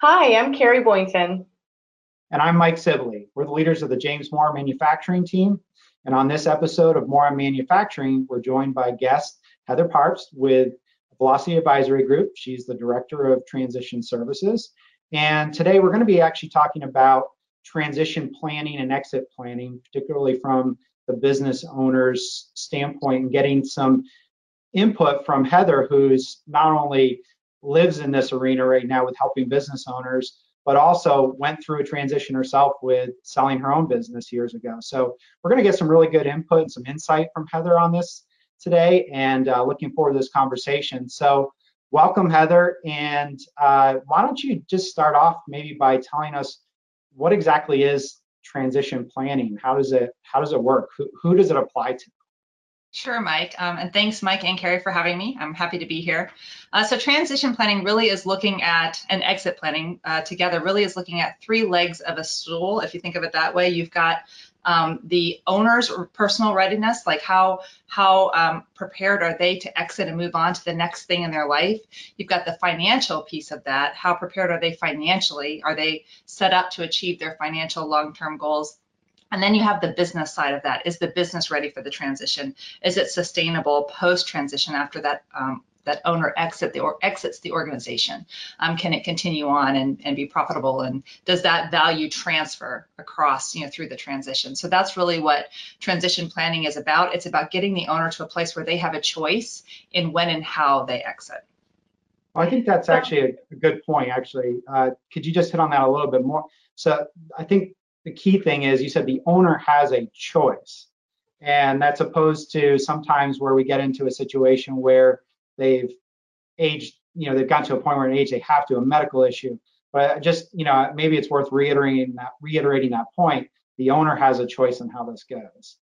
Hi, I'm Carrie Boynton. And I'm Mike Sibley. We're the leaders of the James Moore manufacturing team. And on this episode of Moore on Manufacturing, we're joined by guest Heather Parps with Velocity Advisory Group. She's the Director of Transition Services. And today we're going to be actually talking about transition planning and exit planning, particularly from the business owner's standpoint and getting some input from Heather, who's not only lives in this arena right now with helping business owners, but also went through a transition herself with selling her own business years ago. So we're going to get some really good input and some insight from Heather on this today, and uh, looking forward to this conversation. So welcome, Heather, and uh, why don't you just start off maybe by telling us what exactly is transition planning? How does it how does it work? Who, who does it apply to? Sure, Mike. Um, and thanks, Mike and Carrie, for having me. I'm happy to be here. Uh, so transition planning really is looking at, and exit planning uh, together really is looking at three legs of a stool. If you think of it that way, you've got um, the owner's personal readiness, like how how um, prepared are they to exit and move on to the next thing in their life. You've got the financial piece of that. How prepared are they financially? Are they set up to achieve their financial long-term goals? And then you have the business side of that. Is the business ready for the transition? Is it sustainable post transition after that um, that owner exit the or exits the organization? Um, can it continue on and, and be profitable? And does that value transfer across, you know, through the transition? So that's really what transition planning is about. It's about getting the owner to a place where they have a choice in when and how they exit. Well, I think that's actually a, good point. Actually, uh, could you just hit on that a little bit more? So I think the key thing is you said the owner has a choice. And that's opposed to sometimes where we get into a situation where they've aged, you know, they've gotten to a point where in age they have to, a medical issue. But just, you know, maybe it's worth reiterating that reiterating that point. The owner has a choice in how this goes.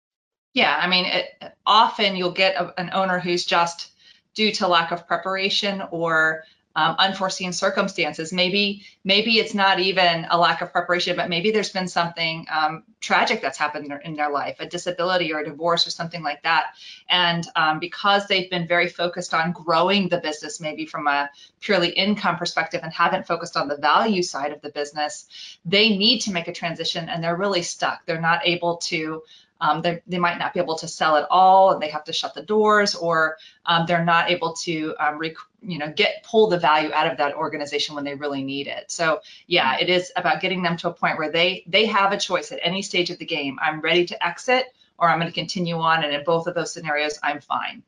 Yeah, I mean, it, often you'll get a, an owner who's just due to lack of preparation or um, unforeseen circumstances. Maybe maybe it's not even a lack of preparation, but maybe there's been something um, tragic that's happened in their, in their, life, a disability or a divorce or something like that. And um, because they've been very focused on growing the business, maybe from a purely income perspective, and haven't focused on the value side of the business, they need to make a transition and they're really stuck. They're not able to um, they, they might not be able to sell at all and they have to shut the doors or um, they're not able to um, rec- you know get pull the value out of that organization when they really need it. So yeah it is about getting them to a point where they they have a choice at any stage of the game. I'm ready to exit or i'm going to continue on and in both of those scenarios i'm fine.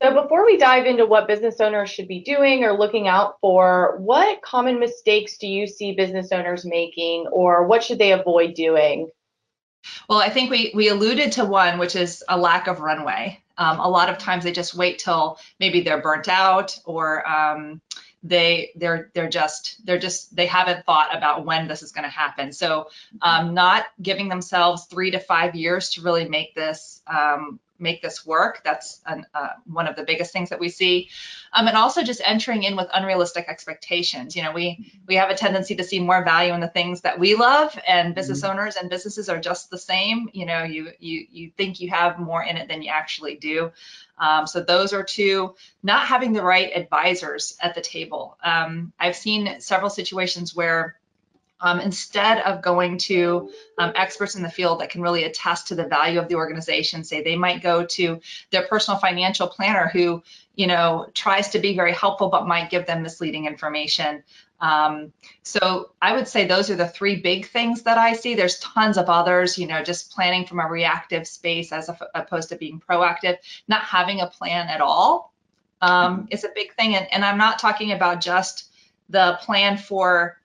So before we dive into what business owners should be doing or looking out for, what common mistakes do you see business owners making or what should they avoid doing? Well, I think we we alluded to one, which is a lack of runway. Um, a lot of times they just wait till maybe they're burnt out or um, they they're they're just they're just they haven't thought about when this is going to happen. So um, not giving themselves three to five years to really make this um, make this work. That's an, uh, one of the biggest things that we see. Um, and also just entering in with unrealistic expectations. You know, we we have a tendency to see more value in the things that we love, and business mm-hmm. owners and businesses are just the same. You know, you you you think you have more in it than you actually do. Um, so those are two. Not having the right advisors at the table. Um, I've seen several situations where um, instead of going to um, experts in the field that can really attest to the value of the organization say they might go to their personal financial planner who you know tries to be very helpful but might give them misleading information. Um, so i would say those are the three big things that i see. There's tons of others you know just planning from a reactive space as opposed to being proactive not having a plan at all um, is a big thing. And, and i'm not talking about just the plan for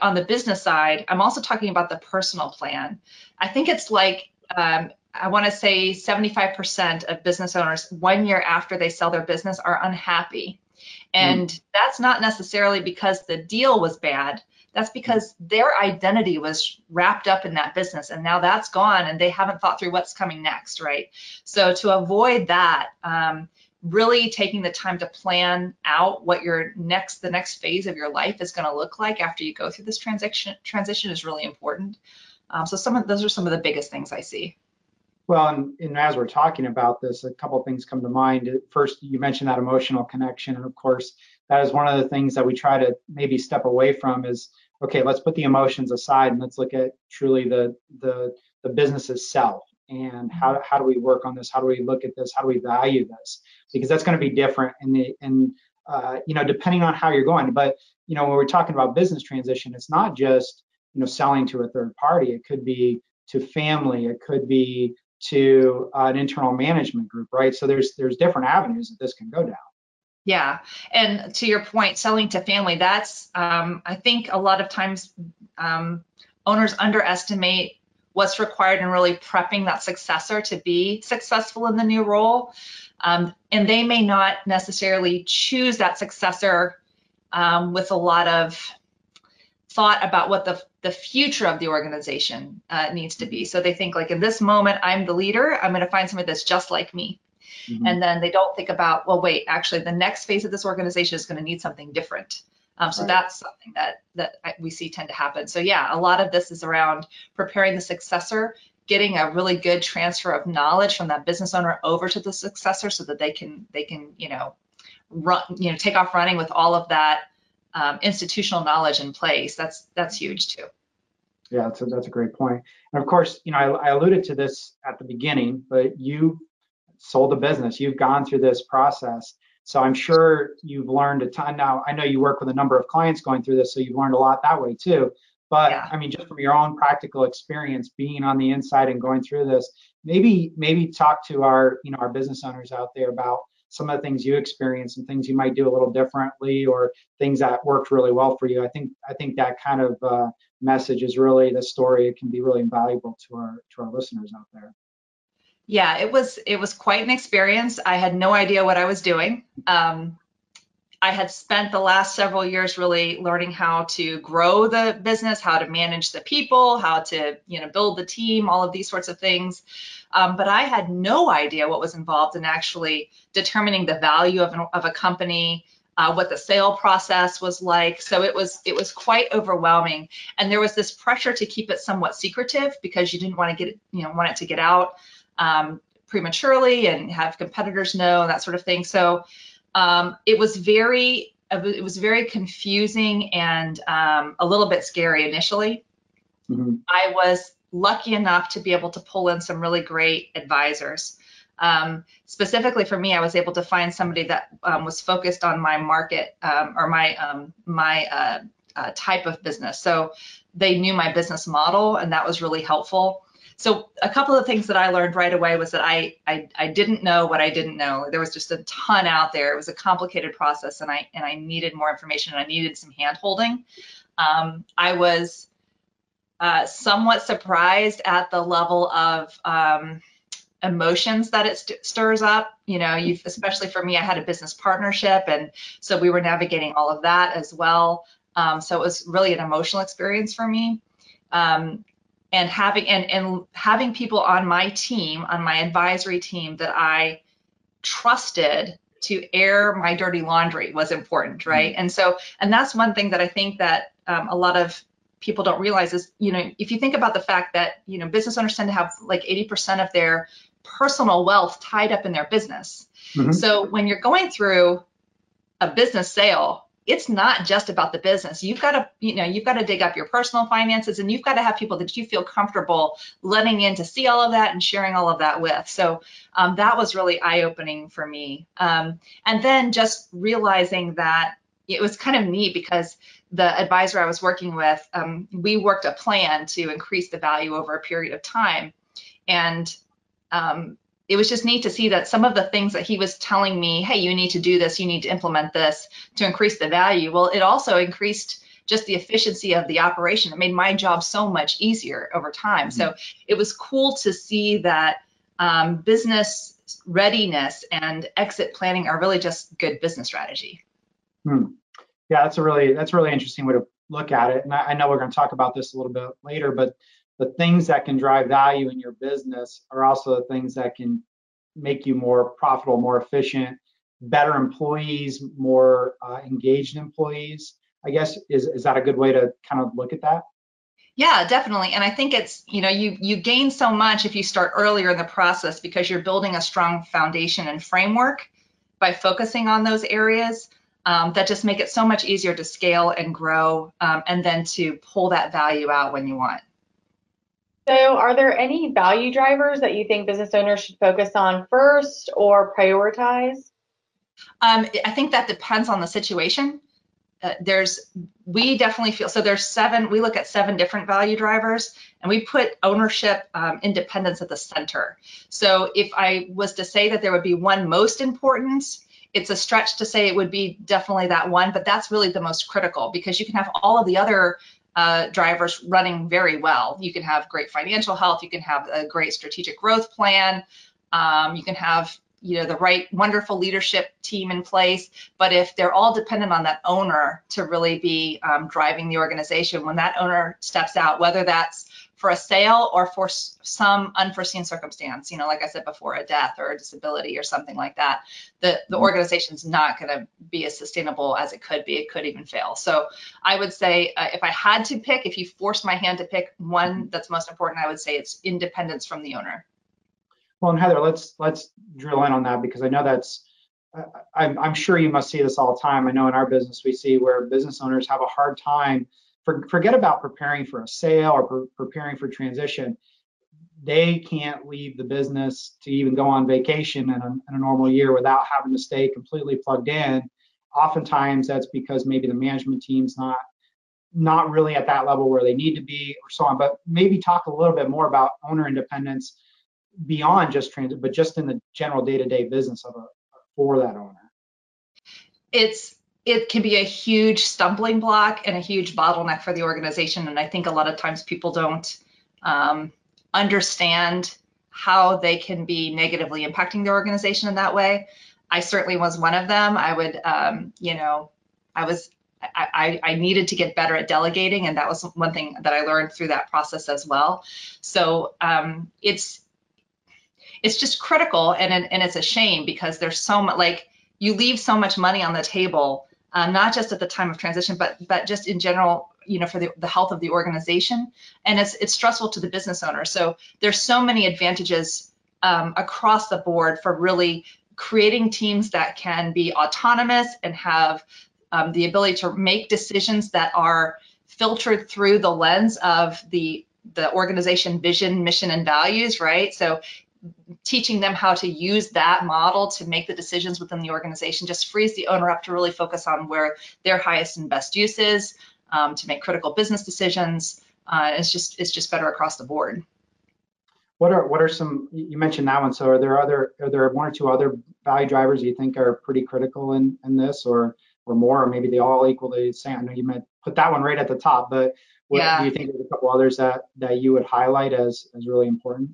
on the business side, I'm also talking about the personal plan. I think it's like um, I want to say 75% of business owners one year after they sell their business are unhappy. And mm. that's not necessarily because the deal was bad. That's because their identity was wrapped up in that business and now that's gone and they haven't thought through what's coming next, right? So to avoid that, um, really taking the time to plan out what your next the next phase of your life is going to look like after you go through this transition transition is really important Um, so some of those are some of the biggest things I see. Well, and, and as we're talking about this, a couple of things come to mind. First, you mentioned that emotional connection, and of course, that is one of the things that we try to maybe step away from. Is okay, let's put the emotions aside and let's look at truly the the the business itself and how how do we work on this? How do we look at this? How do we value this? Because that's going to be different in the in uh, you know depending on how you're going. But you know when we're talking about business transition, it's not just you know selling to a third party. It could be to family. It could be to uh, an internal management group, right? So there's there's different avenues that this can go down. Yeah, and to your point, selling to family, that's um, I think a lot of times um, owners underestimate what's required in really prepping that successor to be successful in the new role. Um, and they may not necessarily choose that successor um, with a lot of thought about what the, the future of the organization uh, needs to be. So they think like in this moment, I'm the leader, I'm gonna find somebody that's just like me. Mm-hmm. And then they don't think about, well, wait, actually the next phase of this organization is gonna need something different. Um, so right. that's something that that we see tend to happen. So yeah, a lot of this is around preparing the successor, getting a really good transfer of knowledge from that business owner over to the successor, so that they can they can you know run you know take off running with all of that um, institutional knowledge in place. That's that's huge too. Yeah, that's a, that's a great point. And of course, you know, I, I alluded to this at the beginning, but you sold a business. You've gone through this process. So I'm sure you've learned a ton. Now, I know you work with a number of clients going through this, so you've learned a lot that way too. But yeah. I mean, just from your own practical experience, being on the inside and going through this, maybe maybe talk to our you know our business owners out there about some of the things you experience and things you might do a little differently or things that worked really well for you. I think I think that kind of uh, message is really the story. It can be really invaluable to our to our listeners out there. Yeah, it was it was quite an experience. I had no idea what I was doing. Um, I had spent the last several years really learning how to grow the business, how to manage the people, how to you know build the team, all of these sorts of things. Um, but I had no idea what was involved in actually determining the value of, an, of a company, uh, what the sale process was like. So it was it was quite overwhelming, and there was this pressure to keep it somewhat secretive because you didn't want to get it, you know want it to get out um, prematurely and have competitors know and that sort of thing. So um, it was very it was very confusing and um, a little bit scary initially. Mm-hmm. I was lucky enough to be able to pull in some really great advisors. Um, specifically for me, I was able to find somebody that um, was focused on my market um, or my um, my uh, uh, type of business. So they knew my business model, and that was really helpful. So a couple of things that I learned right away was that I, I, I didn't know what I didn't know. There was just a ton out there. It was a complicated process, and I and I needed more information. And I needed some hand holding. Um, I was uh, somewhat surprised at the level of um, emotions that it st- stirs up. You know, you especially for me, I had a business partnership, and so we were navigating all of that as well. Um, so it was really an emotional experience for me. Um, and having and, and having people on my team on my advisory team that i trusted to air my dirty laundry was important right mm-hmm. and so and that's one thing that i think that um, a lot of people don't realize is you know if you think about the fact that you know business owners tend to have like 80% of their personal wealth tied up in their business mm-hmm. so when you're going through a business sale it's not just about the business. You've got to, you know, you've got to dig up your personal finances and you've got to have people that you feel comfortable letting in to see all of that and sharing all of that with. So um, that was really eye opening for me. Um, and then just realizing that it was kind of neat because the advisor I was working with, um, we worked a plan to increase the value over a period of time. And um, it was just neat to see that some of the things that he was telling me, hey, you need to do this, you need to implement this to increase the value. Well, it also increased just the efficiency of the operation. It made my job so much easier over time. Mm-hmm. So it was cool to see that um, business readiness and exit planning are really just good business strategy. Hmm. Yeah, that's a really that's a really interesting way to look at it. And I, I know we're going to talk about this a little bit later, but the things that can drive value in your business are also the things that can make you more profitable, more efficient, better employees, more uh, engaged employees. I guess is is that a good way to kind of look at that? Yeah, definitely. And I think it's, you know, you you gain so much if you start earlier in the process because you're building a strong foundation and framework by focusing on those areas um, that just make it so much easier to scale and grow um, and then to pull that value out when you want. So, are there any value drivers that you think business owners should focus on first or prioritize? Um, I think that depends on the situation. Uh, there's, we definitely feel, so there's seven, we look at seven different value drivers and we put ownership, um, independence at the center. So if I was to say that there would be one most important, it's a stretch to say it would be definitely that one, but that's really the most critical because you can have all of the other uh, drivers running very well. You can have great financial health, you can have a great strategic growth plan, um, you can have you know the right wonderful leadership team in place. But if they're all dependent on that owner to really be um, driving the organization when that owner steps out whether that's for a sale or for some unforeseen circumstance, you know, like I said before, a death or a disability or something like that, the, the mm-hmm. organization's not going to be as sustainable as it could be. It could even fail. So I would say uh, if I had to pick, if you forced my hand to pick one mm-hmm. that's most important, I would say it's independence from the owner. Well, and Heather, let's let's drill in on that because I know that's I'm, I'm sure you must see this all the time. I know in our business we see where business owners have a hard time for, forget about preparing for a sale or pre preparing for transition. They can't leave the business to even go on vacation in a, in a normal year without having to stay completely plugged in. Oftentimes, that's because maybe the management team's not not really at that level where they need to be, or so on. But maybe talk a little bit more about owner independence beyond just transit, but just in the general day-to-day business of a for that owner. It's it can be a huge stumbling block and a huge bottleneck for the organization. And I think a lot of times people don't um, understand how they can be negatively impacting the organization in that way. I certainly was one of them. I would, um, you know, I was, I, I, needed to get better at delegating, and that was one thing that I learned through that process as well. So um, it's, it's just critical, and and it's a shame because there's so much like you leave so much money on the table um, not just at the time of transition, but but just in general, you know, for the, the health of the organization. And it's it's stressful to the business owner. So there's so many advantages um, across the board for really creating teams that can be autonomous and have um, the ability to make decisions that are filtered through the lens of the the organization vision, mission, and values, right? So teaching them how to use that model to make the decisions within the organization just frees the owner up to really focus on where their highest and best use is um, to make critical business decisions. Uh, it's just it's just better across the board. What are what are some you mentioned that one? So are there other are there one or two other value drivers you think are pretty critical in in this, or or more, or maybe they all equally the same? I know you meant put that one right at the top, but what, yeah. do you think there's a couple others that that you would highlight as as really important?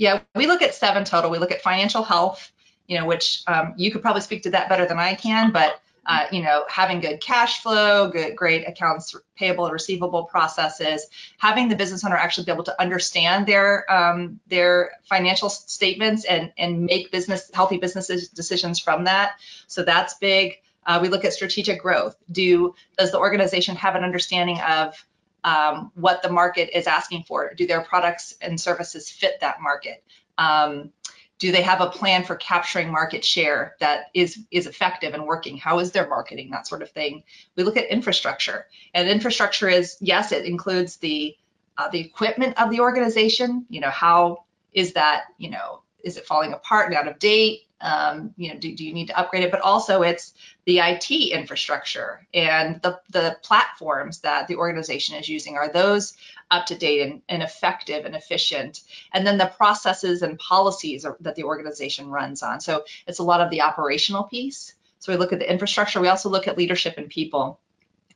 Yeah, we look at seven total. We look at financial health, you know, which um, you could probably speak to that better than I can, but uh, you know, having good cash flow, good, great accounts payable and receivable processes, having the business owner actually be able to understand their um, their financial statements and and make business healthy business decisions from that. So that's big. Uh, we look at strategic growth. Do does the organization have an understanding of um, what the market is asking for. Do their products and services fit that market? Um, do they have a plan for capturing market share that is is effective and working? How is their marketing? That sort of thing. We look at infrastructure, and infrastructure is yes, it includes the uh, the equipment of the organization. You know, how is that? You know, is it falling apart and out of date? Um, you know, do, do you need to upgrade it? But also it's the IT infrastructure and the, the platforms that the organization is using. Are those up to date and, and effective and efficient? And then the processes and policies that the organization runs on. So it's a lot of the operational piece. So we look at the infrastructure. We also look at leadership and people.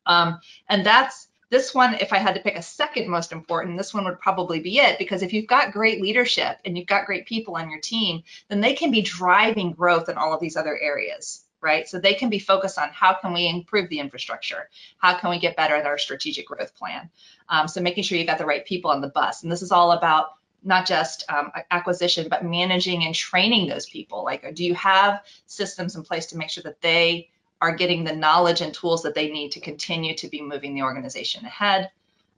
Um, and that's this one, if I had to pick a second most important, this one would probably be it because if you've got great leadership and you've got great people on your team, then they can be driving growth in all of these other areas, right? So they can be focused on how can we improve the infrastructure? How can we get better at our strategic growth plan? Um, so making sure you've got the right people on the bus. And this is all about not just um, acquisition, but managing and training those people. Like, do you have systems in place to make sure that they are getting the knowledge and tools that they need to continue to be moving the organization ahead.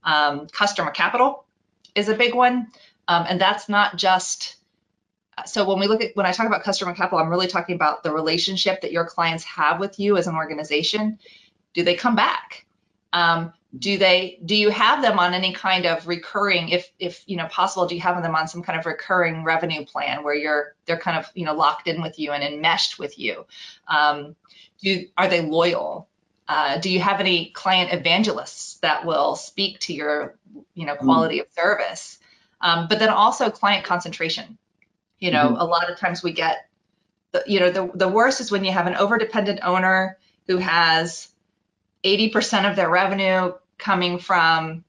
Um, customer capital is a big one. Um, and that's not just, so when we look at, when I talk about customer capital, I'm really talking about the relationship that your clients have with you as an organization. Do they come back? Um, do they do you have them on any kind of recurring if if you know possible do you have them on some kind of recurring revenue plan where you're they're kind of you know locked in with you and enmeshed with you um, do are they loyal uh, do you have any client evangelists that will speak to your you know mm. quality mm. of service um, but then also client concentration you know mm-hmm. a lot of times we get the, you know the, the worst is when you have an over dependent owner who has 80% of their revenue coming from,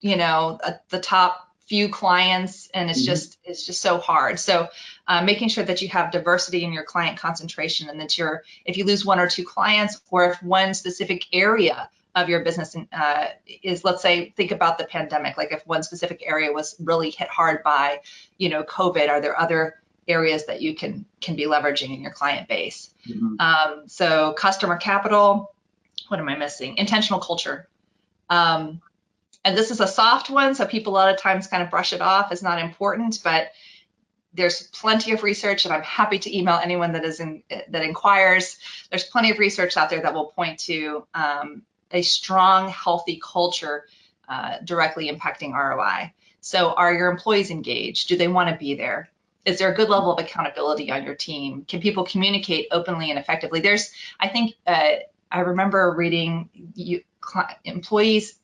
you know, the top few clients and it's mm-hmm. just it's just so hard so uh, making sure that you have diversity in your client concentration and that you're if you lose one or two clients or if one specific area of your business uh, is let's say think about the pandemic like if one specific area was really hit hard by you know covid are there other areas that you can can be leveraging in your client base mm-hmm. um, so customer capital what am i missing intentional culture um, and this is a soft one, so people a lot of times kind of brush it off as not important, but there's plenty of research and I'm happy to email anyone that is in that inquires. There's plenty of research out there that will point to um, a strong, healthy culture uh, directly impacting ROI. So are your employees engaged? Do they want to be there? Is there a good level of accountability on your team? Can people communicate openly and effectively? There's, I think, uh, I remember reading you, employees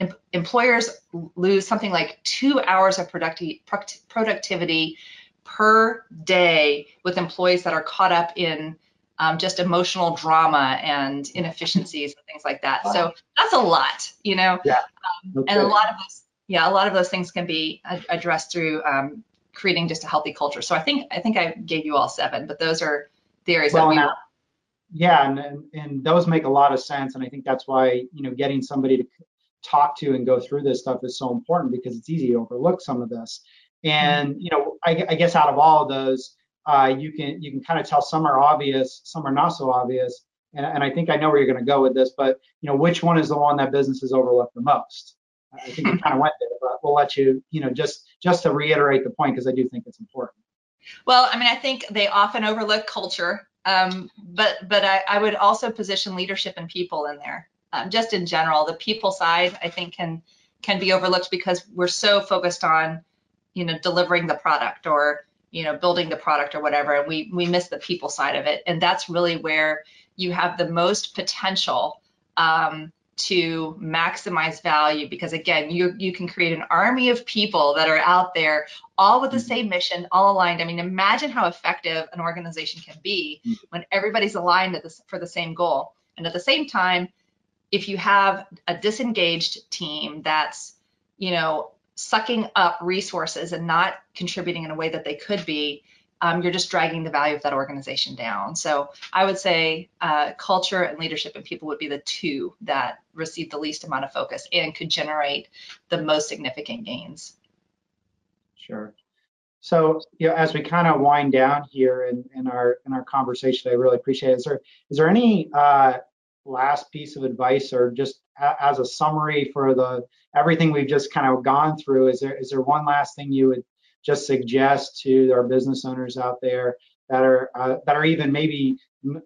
em, employers lose something like two hours of producti productivity per day with employees that are caught up in um, just emotional drama and inefficiencies and things like that. So that's a lot, you know. Yeah. Um, okay. And a lot of those, yeah, a lot of those things can be addressed through um, creating just a healthy culture. So I think I think I gave you all seven, but those are the areas well, that we. Now, yeah, and, and those make a lot of sense, and I think that's why you know getting somebody to talk to and go through this stuff is so important because it's easy to overlook some of this. And you know, I, I guess out of all of those, uh, you can you can kind of tell some are obvious, some are not so obvious. And, and I think I know where you're going to go with this, but you know, which one is the one that businesses overlook the most? I think you kind of went there, but we'll let you, you know, just just to reiterate the point because I do think it's important. Well, I mean, I think they often overlook culture um, but but I, I, would also position leadership and people in there. Um, just in general, the people side I think can can be overlooked because we're so focused on you know delivering the product or you know building the product or whatever, and we we miss the people side of it. And that's really where you have the most potential um, to maximize value because again you you can create an army of people that are out there all with the mm-hmm. same mission all aligned i mean imagine how effective an organization can be mm-hmm. when everybody's aligned for the same goal and at the same time if you have a disengaged team that's you know sucking up resources and not contributing in a way that they could be um, you're just dragging the value of that organization down. So I would say uh, culture and leadership and people would be the two that receive the least amount of focus and could generate the most significant gains. Sure. So, you know, as we kind of wind down here in, in our in our conversation, I really appreciate it. Is there is there any uh, last piece of advice, or just a, as a summary for the everything we've just kind of gone through? Is there is there one last thing you would just suggest to our business owners out there that are uh, that are even maybe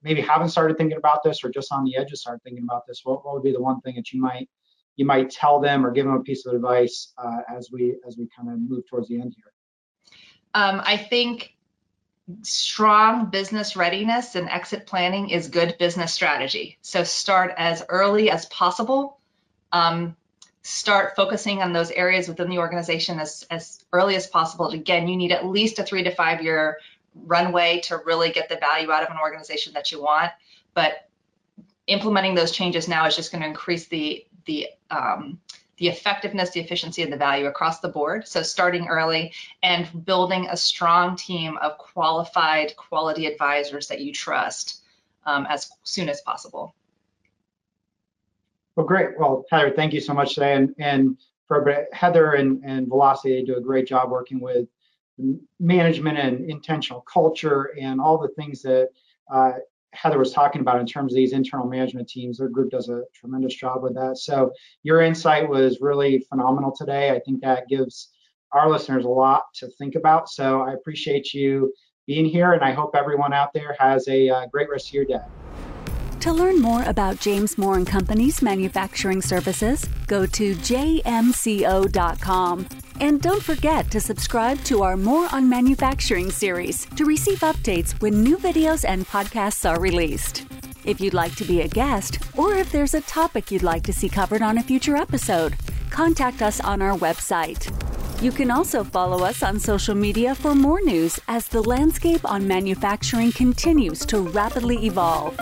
maybe haven't started thinking about this or just on the edge of start thinking about this what, what would be the one thing that you might you might tell them or give them a piece of advice uh, as we as we kind of move towards the end here? Um, i think strong business readiness and exit planning is good business strategy. So start as early as possible. Um, start focusing on those areas within the organization as, as early as possible. Again, you need at least a three to five year runway to really get the value out of an organization that you want. But implementing those changes now is just going to increase the the um, the effectiveness, the efficiency, and the value across the board. So starting early and building a strong team of qualified quality advisors that you trust um, as soon as possible. Well, great. Well, Heather, thank you so much today. And, and for Heather and, and Velocity, they do a great job working with management and intentional culture and all the things that uh, Heather was talking about in terms of these internal management teams. Their group does a tremendous job with that. So your insight was really phenomenal today. I think that gives our listeners a lot to think about. So I appreciate you being here, and I hope everyone out there has a uh, great rest of your day. To learn more about James Moore and Company's manufacturing services, go to jmco.com. And don't forget to subscribe to our Moore on Manufacturing series to receive updates when new videos and podcasts are released. If you'd like to be a guest, or if there's a topic you'd like to see covered on a future episode, contact us on our website. You can also follow us on social media for more news as the landscape on manufacturing continues to rapidly evolve.